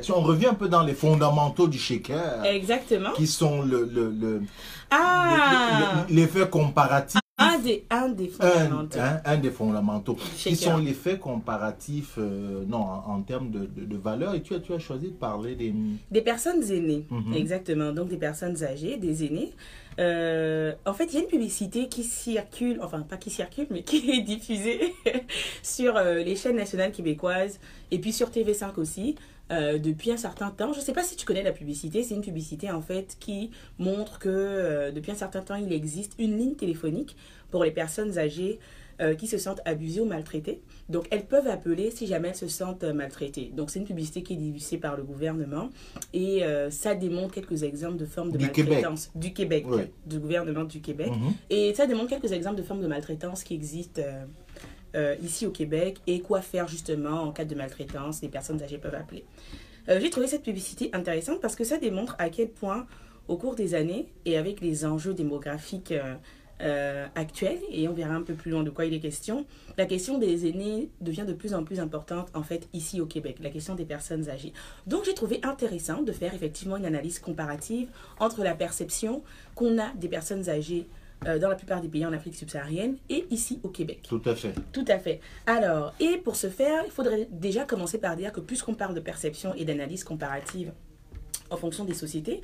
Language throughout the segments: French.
réaction. On revient un peu dans les fondamentaux du shaker. Exactement. Qui sont le, le, le, ah. l'effet comparatif. Un des, un des fondamentaux. Un, des fondamentaux. Qui sont les faits comparatifs euh, non, en, termes de, de, valeur. Et tu as, tu as choisi de parler des... Des personnes aînées, mhm. exactement. Donc des personnes âgées, des aînés. Euh, en fait, il y a une publicité qui circule, enfin pas qui circule, mais qui est diffusée sur euh, les chaînes nationales québécoises et puis sur TV5 aussi. Depuis un certain temps. Je ne sais pas si tu connais la publicité. C'est une publicité en fait qui montre que depuis un certain temps, il existe une ligne téléphonique pour les personnes âgées euh, qui se sentent abusées ou maltraitées. Donc, elles peuvent appeler si jamais elles se sentent euh, maltraitées. Donc, c'est une publicité qui est diffusée par le gouvernement et euh, ça démontre quelques exemples de formes de maltraitance du Québec, du gouvernement du Québec. Mhm. Et ça démontre quelques exemples de formes de maltraitance qui existent ici au Québec et quoi faire justement en cas de maltraitance. Les personnes âgées peuvent appeler. J'ai trouvé cette publicité intéressante parce que ça démontre à quel point, au cours des années et avec les enjeux démographiques euh, actuelle, et on verra un peu plus loin de quoi il est question, la question des aînés devient de plus en plus importante en fait ici au Québec, la question des personnes âgées. Donc j'ai trouvé intéressant de faire effectivement une analyse comparative entre la perception qu'on a des personnes âgées euh, dans la plupart des pays en Afrique subsaharienne et ici au Québec. Tout à fait. Tout à fait. Alors, et pour ce faire, il faudrait déjà commencer par dire que puisqu'on parle de perception et d'analyse comparative en fonction des sociétés,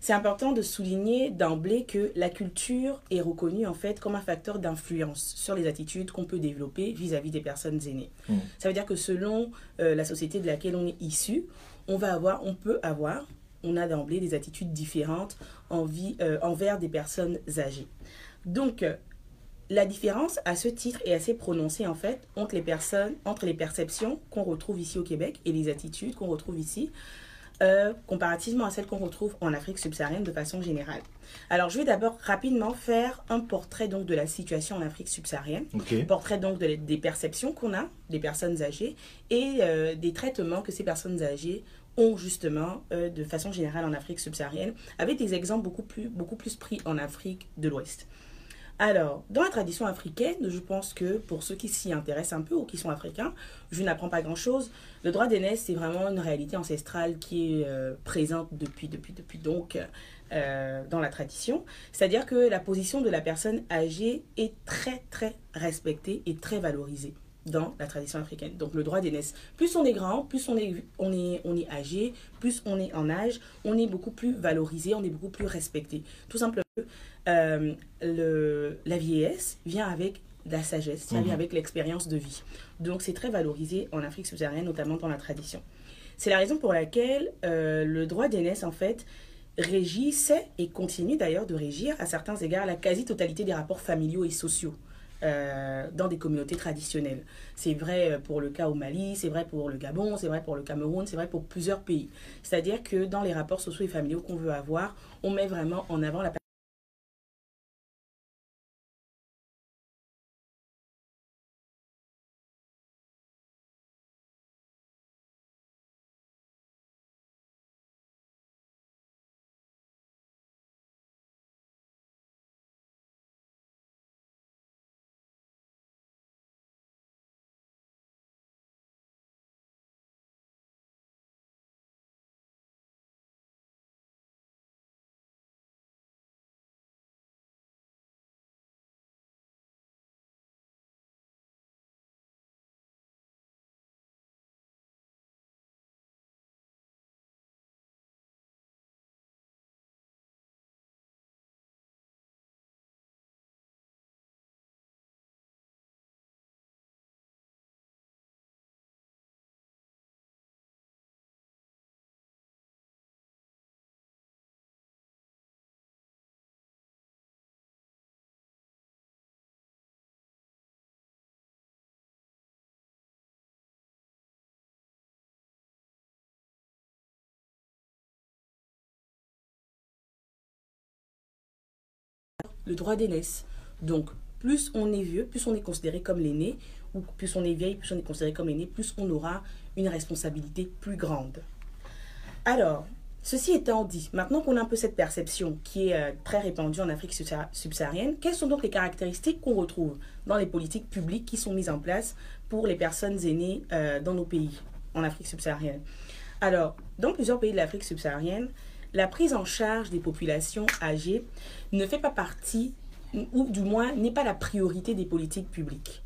c'est important de souligner d'emblée que la culture est reconnue en fait comme un facteur d'influence sur les attitudes qu'on peut développer vis-à-vis des personnes aînées. Mm. Ça veut dire que selon euh, la société de laquelle on est issu, on va avoir, on peut avoir, on a d'emblée des attitudes différentes euh, envers des personnes âgées. Donc la différence à ce titre est assez prononcée en fait entre les personnes, entre les perceptions qu'on retrouve ici au Québec et les attitudes qu'on retrouve ici. Euh, comparativement à celles qu'on retrouve en Afrique subsaharienne de façon générale. Alors, je vais d'abord rapidement faire un portrait donc de la situation en Afrique subsaharienne, portrait donc des perceptions qu'on a des personnes âgées et euh, des traitements que ces personnes âgées ont justement euh, de façon générale en Afrique subsaharienne, avec des exemples beaucoup plus, beaucoup plus pris en Afrique de l'Ouest. Alors, dans la tradition africaine, je pense que pour ceux qui s'y intéressent un peu ou qui sont africains, je n'apprends pas grand-chose. Le droit d'aînesse, c'est vraiment une réalité ancestrale qui est euh, présente depuis, depuis, depuis donc euh, dans la tradition. C'est-à-dire que la position de la personne âgée est très, très respectée et très valorisée dans la tradition africaine. Donc le droit d'aînesse, plus on est grand, plus on est, on, est, on est âgé, plus on est en âge, on est beaucoup plus valorisé, on est beaucoup plus respecté. Tout simplement, euh, le, la vieillesse vient avec la sagesse, ça vient mhm. avec l'expérience de vie. Donc c'est très valorisé en Afrique subsaharienne, notamment dans la tradition. C'est la raison pour laquelle euh, le droit d'aînesse, en fait, régissait et continue d'ailleurs de régir à certains égards la quasi-totalité des rapports familiaux et sociaux. Euh, dans des communautés traditionnelles. C'est vrai pour le cas au Mali, c'est vrai pour le Gabon, c'est vrai pour le Cameroun, c'est vrai pour plusieurs pays. C'est-à-dire que dans les rapports sociaux et familiaux qu'on veut avoir, on met vraiment en avant la le droit d'aînesse. Donc, plus on est vieux, plus on est considéré comme l'aîné, ou plus on est vieille, plus on est considéré comme l'aîné, plus on aura une responsabilité plus grande. Alors, ceci étant dit, maintenant qu'on a un peu cette perception qui est euh, très répandue en Afrique subsaharienne, quelles sont donc les caractéristiques qu'on retrouve dans les politiques publiques qui sont mises en place pour les personnes aînées euh, dans nos pays en Afrique subsaharienne? Alors, dans plusieurs pays de l'Afrique subsaharienne, la prise en charge des populations âgées ne fait pas partie, ou du moins n'est pas la priorité des politiques publiques.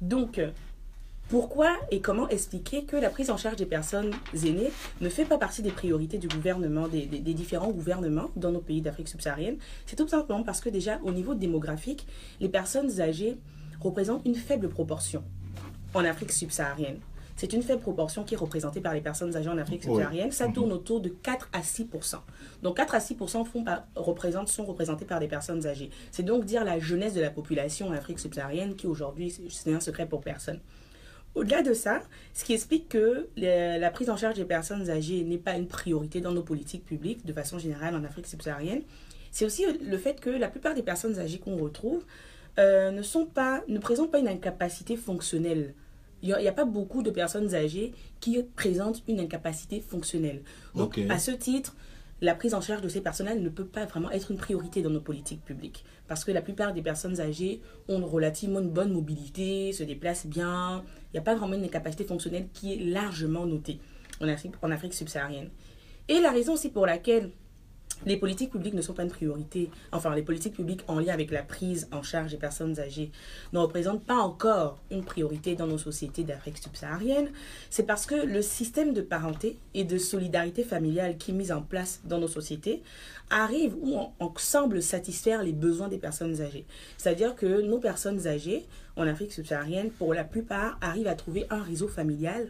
Donc, pourquoi et comment expliquer que la prise en charge des personnes aînées ne fait pas partie des priorités du gouvernement, des, différents gouvernements dans nos pays d'Afrique subsaharienne? C'est tout simplement parce que déjà, au niveau démographique, les personnes âgées représentent une faible proportion en Afrique subsaharienne. C'est une faible proportion qui est représentée par les personnes âgées en Afrique subsaharienne. Ça tourne mhm. autour de 4 à 6% Donc 4 à 6 font représentent, sont représentés par des personnes âgées. C'est donc dire la jeunesse de la population en Afrique subsaharienne qui aujourd'hui, c'est un secret pour personne. Au-delà de ça, ce qui explique que la prise en charge des personnes âgées n'est pas une priorité dans nos politiques publiques de façon générale en Afrique subsaharienne, c'est aussi le fait que la plupart des personnes âgées qu'on retrouve euh, ne, sont pas, ne présentent pas une incapacité fonctionnelle. Il n'y a, pas beaucoup de personnes âgées qui présentent une incapacité fonctionnelle. Donc, à ce titre, la prise en charge de ces personnels ne peut pas vraiment être une priorité dans nos politiques publiques. Parce que la plupart des personnes âgées ont relativement une bonne mobilité, se déplacent bien. Il n'y a pas vraiment une incapacité fonctionnelle qui est largement notée en Afrique, en Afrique subsaharienne. Et la raison aussi pour laquelle les politiques publiques ne sont pas une priorité. Enfin, les politiques publiques en lien avec la prise en charge des personnes âgées ne représentent pas encore une priorité dans nos sociétés d'Afrique subsaharienne. C'est parce que le système de parenté et de solidarité familiale qui est mis en place dans nos sociétés arrive ou semble satisfaire les besoins des personnes âgées. C'est-à-dire que nos personnes âgées en Afrique subsaharienne, pour la plupart, arrivent à trouver un réseau familial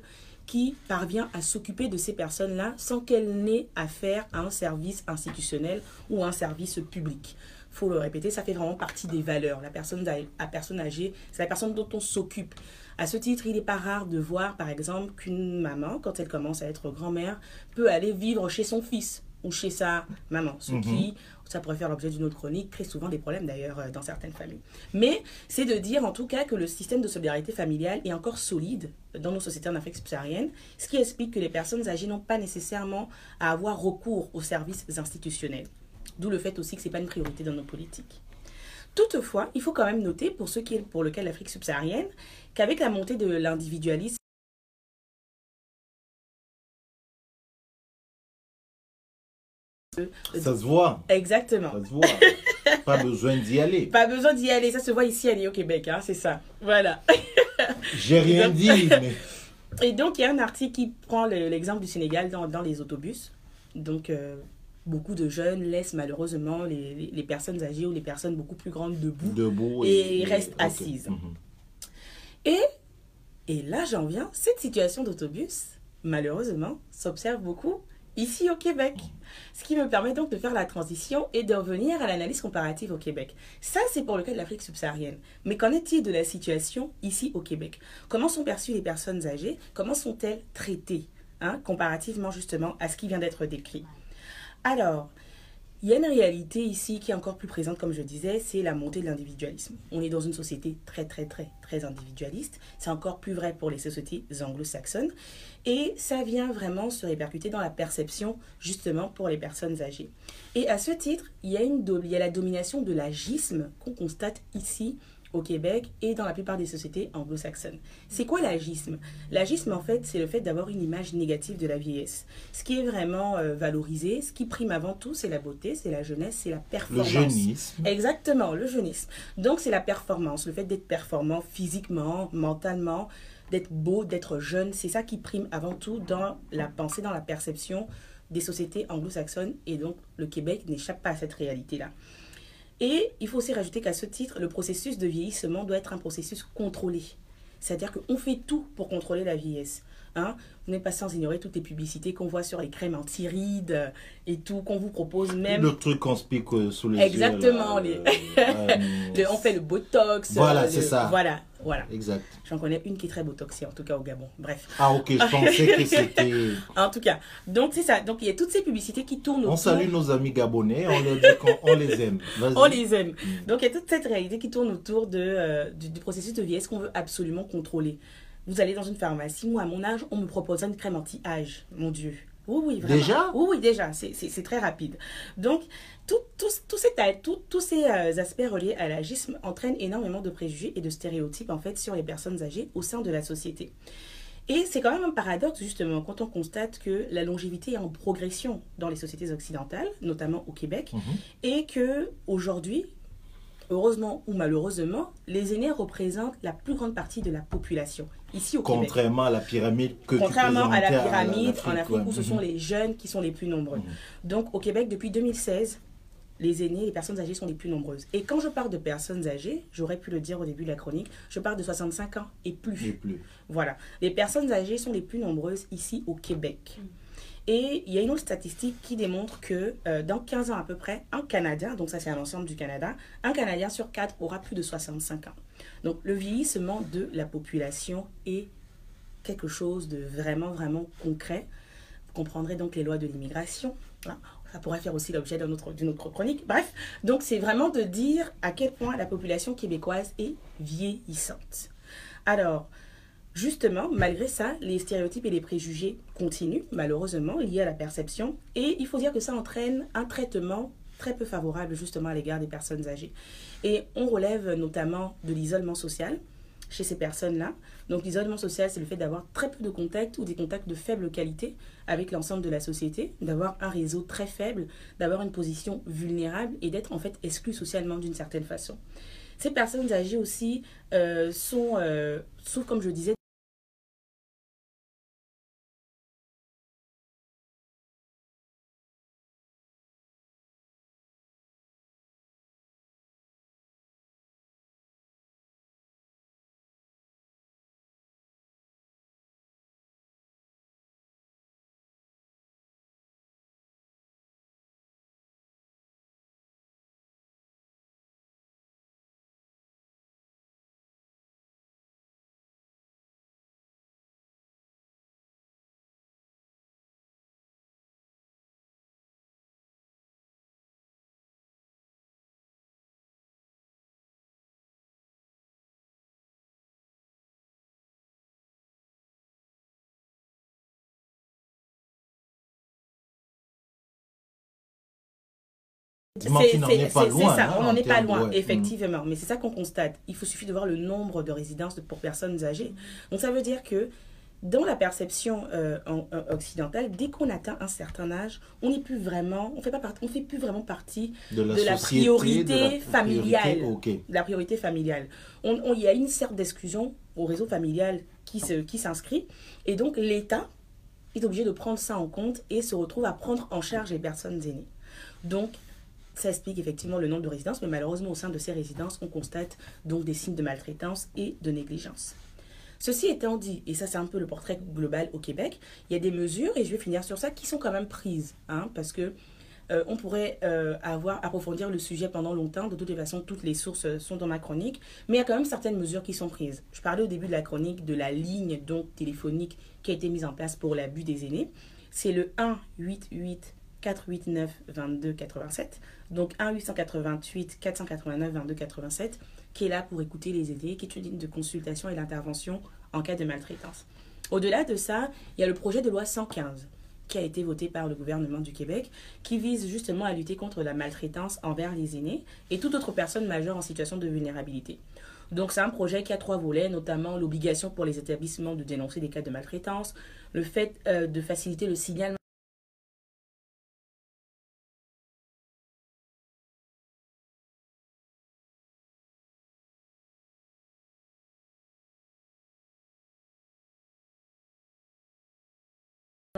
qui parvient à s'occuper de ces personnes-là sans qu'elles n'aient affaire à un service institutionnel ou un service public. faut le répéter, ça fait vraiment partie des valeurs. La personne, personne âgée, c'est la personne dont on s'occupe. À ce titre, il n'est pas rare de voir, par exemple, qu'une maman, quand elle commence à être grand-mère, peut aller vivre chez son fils ou chez sa maman, ce mhm. qui, ça pourrait faire l'objet d'une autre chronique, crée souvent des problèmes d'ailleurs euh, dans certaines familles. Mais c'est de dire en tout cas que le système de solidarité familiale est encore solide dans nos sociétés en Afrique subsaharienne, ce qui explique que les personnes âgées n'ont pas nécessairement à avoir recours aux services institutionnels. D'où le fait aussi que ce n'est pas une priorité dans nos politiques. Toutefois, il faut quand même noter, pour ceux qui, pour lequel l'Afrique subsaharienne, qu'avec la montée de l'individualisme, Ça se voit. Exactement. Ça se voit. Pas besoin d'y aller. Pas besoin d'y aller. Ça se voit ici, elle est au Québec, hein, c'est ça. Voilà. J'ai rien dit, mais... Et donc, il y a un article qui prend l'exemple du Sénégal dans, dans, les autobus. Donc, euh, beaucoup de jeunes laissent malheureusement les, les, personnes âgées ou les personnes beaucoup plus grandes debout. Debout. Et, restent assises. Mhm. Et, et là, j'en viens, cette situation d'autobus, malheureusement, s'observe beaucoup ici au Québec. Ce qui me permet donc de faire la transition et de revenir à l'analyse comparative au Québec. Ça, c'est pour le cas de l'Afrique subsaharienne. Mais qu'en est-il de la situation ici au Québec? Comment sont perçues les personnes âgées? Comment sont-elles traitées hein, comparativement justement à ce qui vient d'être décrit? Alors, il y a une réalité ici qui est encore plus présente, comme je disais, c'est la montée de l'individualisme. On est dans une société très, très, très, très individualiste. C'est encore plus vrai pour les sociétés anglo-saxonnes. Et ça vient vraiment se répercuter dans la perception, justement, pour les personnes âgées. Et à ce titre, il y a, il y a la domination de l'agisme qu'on constate ici au Québec et dans la plupart des sociétés anglo-saxonnes. C'est quoi l'agisme? L'agisme, en fait, c'est le fait d'avoir une image négative de la vieillesse. Ce qui est vraiment euh, valorisé, ce qui prime avant tout, c'est la beauté, c'est la jeunesse, c'est la performance. Le jeunisme. Exactement, le jeunisme. Donc, c'est la performance, le fait d'être performant physiquement, mentalement, d'être beau, d'être jeune. C'est ça qui prime avant tout dans la pensée, dans la perception des sociétés anglo-saxonnes. Et donc, le Québec n'échappe pas à cette réalité-là. Et il faut aussi rajouter qu'à ce titre, le processus de vieillissement doit être un processus contrôlé. C'est-à-dire qu'on fait tout pour contrôler la vieillesse. Hein. Vous n'êtes pas sans ignorer toutes les publicités qu'on voit sur les crèmes anti-rides et tout, qu'on vous propose même. Le truc qu'on se pique sous les Exactement. yeux. Exactement. Euh, on fait le botox. Voilà, c'est ça. Voilà, voilà. Exact. J'en connais une qui est très botoxée, en tout cas au Gabon. Bref. Ah, ok, je pensais que c'était. en tout cas, donc c'est ça. Donc il y a toutes ces publicités qui tournent On salue nos amis gabonais, on leur dit qu'on les aime. On les aime. Mm. Donc il y a toute cette réalité qui tourne autour de, euh, du, du processus de vieillesse qu'on veut absolument contrôler? Vous allez dans une pharmacie, moi à mon âge, on me propose une crème anti-âge. Mon Dieu. Oui, oui, vraiment. Déjà? Oui, oui, déjà. C'est très rapide. Donc, tous ces, tout, tous ces euh, aspects reliés à l'agisme entraînent énormément de préjugés et de stéréotypes, en fait, sur les personnes âgées au sein de la société. Et c'est quand même un paradoxe, justement, quand on constate que la longévité est en progression dans les sociétés occidentales, notamment au Québec, Mhm. et que aujourd'hui, heureusement ou malheureusement, les aînés représentent la plus grande partie de la population ici au Québec. Contrairement à la pyramide que Contrairement tu à la pyramide en Afrique ouais. où ce Mhm. sont les jeunes qui sont les plus nombreux. Mhm. Donc au Québec, depuis 2016, les aînés, les personnes âgées sont les plus nombreuses. Et quand je parle de personnes âgées, j'aurais pu le dire au début de la chronique, je parle de 65 ans et plus. Et plus. Voilà. Les personnes âgées sont les plus nombreuses ici au Québec. Et il y a une autre statistique qui démontre que euh, dans 15 ans à peu près, un Canadien, donc ça c'est à l'ensemble du Canada, un Canadien sur quatre aura plus de 65 ans. Donc le vieillissement de la population est quelque chose de vraiment, vraiment concret. Vous comprendrez donc les lois de l'immigration. hein. Ça pourrait faire aussi l'objet d'un autre- d'une autre chronique. Bref, donc c'est vraiment de dire à quel point la population québécoise est vieillissante. Alors, Justement, malgré ça, les stéréotypes et les préjugés continuent, malheureusement, liés à la perception. Et il faut dire que ça entraîne un traitement très peu favorable justement à l'égard des personnes âgées. Et on relève notamment de l'isolement social chez ces personnes-là. Donc l'isolement social, c'est le fait d'avoir très peu de contacts ou des contacts de faible qualité avec l'ensemble de la société, d'avoir un réseau très faible, d'avoir une position vulnérable et d'être en fait exclu socialement d'une certaine façon. Ces personnes âgées aussi euh, sont, euh, comme je disais, C'est ça, hein, on n'en en est pas loin, ouais. effectivement. Mais c'est ça qu'on constate. Il faut suffit de voir le nombre de résidences pour personnes âgées. Donc ça veut dire que dans la perception euh, en- en- occidentale, dès qu'on atteint un certain âge, on n'est plus vraiment, on fait pas partie, on fait plus vraiment partie de la, de la société, priorité de la familiale. priorité, ok. de la priorité familiale. On- on- Il y a une sorte d'exclusion au réseau familial qui se- qui s'inscrit. et donc l'État est obligé de prendre ça en compte et se retrouve à prendre en charge les personnes aînées. Donc, ça explique effectivement le nombre de résidences, mais malheureusement, au sein de ces résidences, on constate donc des signes de maltraitance et de négligence. Ceci étant dit, et ça c'est un peu le portrait global au Québec, il y a des mesures, et je vais finir sur ça, qui sont quand même prises, hein, parce que euh, on pourrait euh, avoir approfondir le sujet pendant longtemps. De toute façon, toutes les sources euh, sont dans ma chronique, mais il y a quand même certaines mesures qui sont prises. Je parlais au début de la chronique de la ligne donc téléphonique qui a été mise en place pour l'abus des aînés. C'est le 1 88 489 22 87. Donc 1 888 489 22 87 qui est là pour écouter les aînés, qui est une ligne de consultation et d'intervention en cas de maltraitance. Au-delà de ça, il y a le projet de loi 115 qui a été voté par le gouvernement du Québec, qui vise justement à lutter contre la maltraitance envers les aînés et toute autre personne majeure en situation de vulnérabilité. Donc c'est un projet qui a trois volets, notamment l'obligation pour les établissements de dénoncer des cas de maltraitance, le fait euh, de faciliter le signalement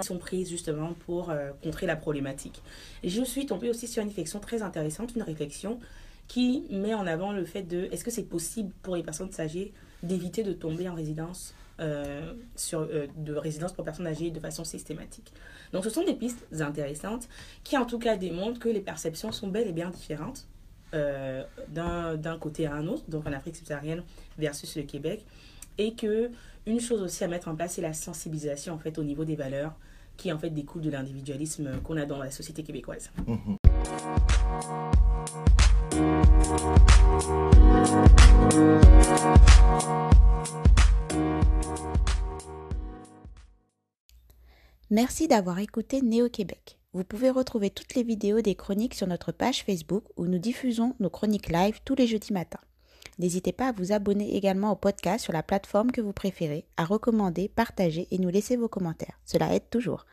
sont prises justement pour euh, contrer la problématique. Je suis tombée aussi sur une réflexion très intéressante, une réflexion qui met en avant le fait de est-ce que c'est possible pour les personnes âgées d'éviter de tomber en résidence euh, sur, euh, de résidence pour personnes âgées de façon systématique? Donc ce sont des pistes intéressantes qui en tout cas démontrent que les perceptions sont bel et bien différentes euh, d'un côté à un autre, donc en Afrique subsaharienne versus le Québec, et que une chose aussi à mettre en place, c'est la sensibilisation en fait au niveau des valeurs qui en fait découlent de l'individualisme qu'on a dans la société québécoise. Mhm. Merci d'avoir écouté Néo-Québec. Vous pouvez retrouver toutes les vidéos des chroniques sur notre page Facebook où nous diffusons nos chroniques live tous les jeudis matins. N'hésitez pas à vous abonner également au podcast sur la plateforme que vous préférez, à recommander, partager et nous laisser vos commentaires. Cela aide toujours.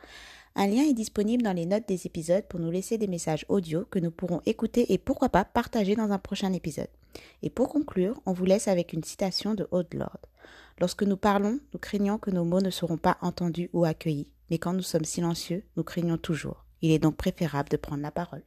Un lien est disponible dans les notes des épisodes pour nous laisser des messages audio que nous pourrons écouter et pourquoi pas partager dans un prochain épisode. Et pour conclure, on vous laisse avec une citation de Haute Lord. Lorsque nous parlons, nous craignons que nos mots ne seront pas entendus ou accueillis, mais quand nous sommes silencieux, nous craignons toujours. Il est donc préférable de prendre la parole.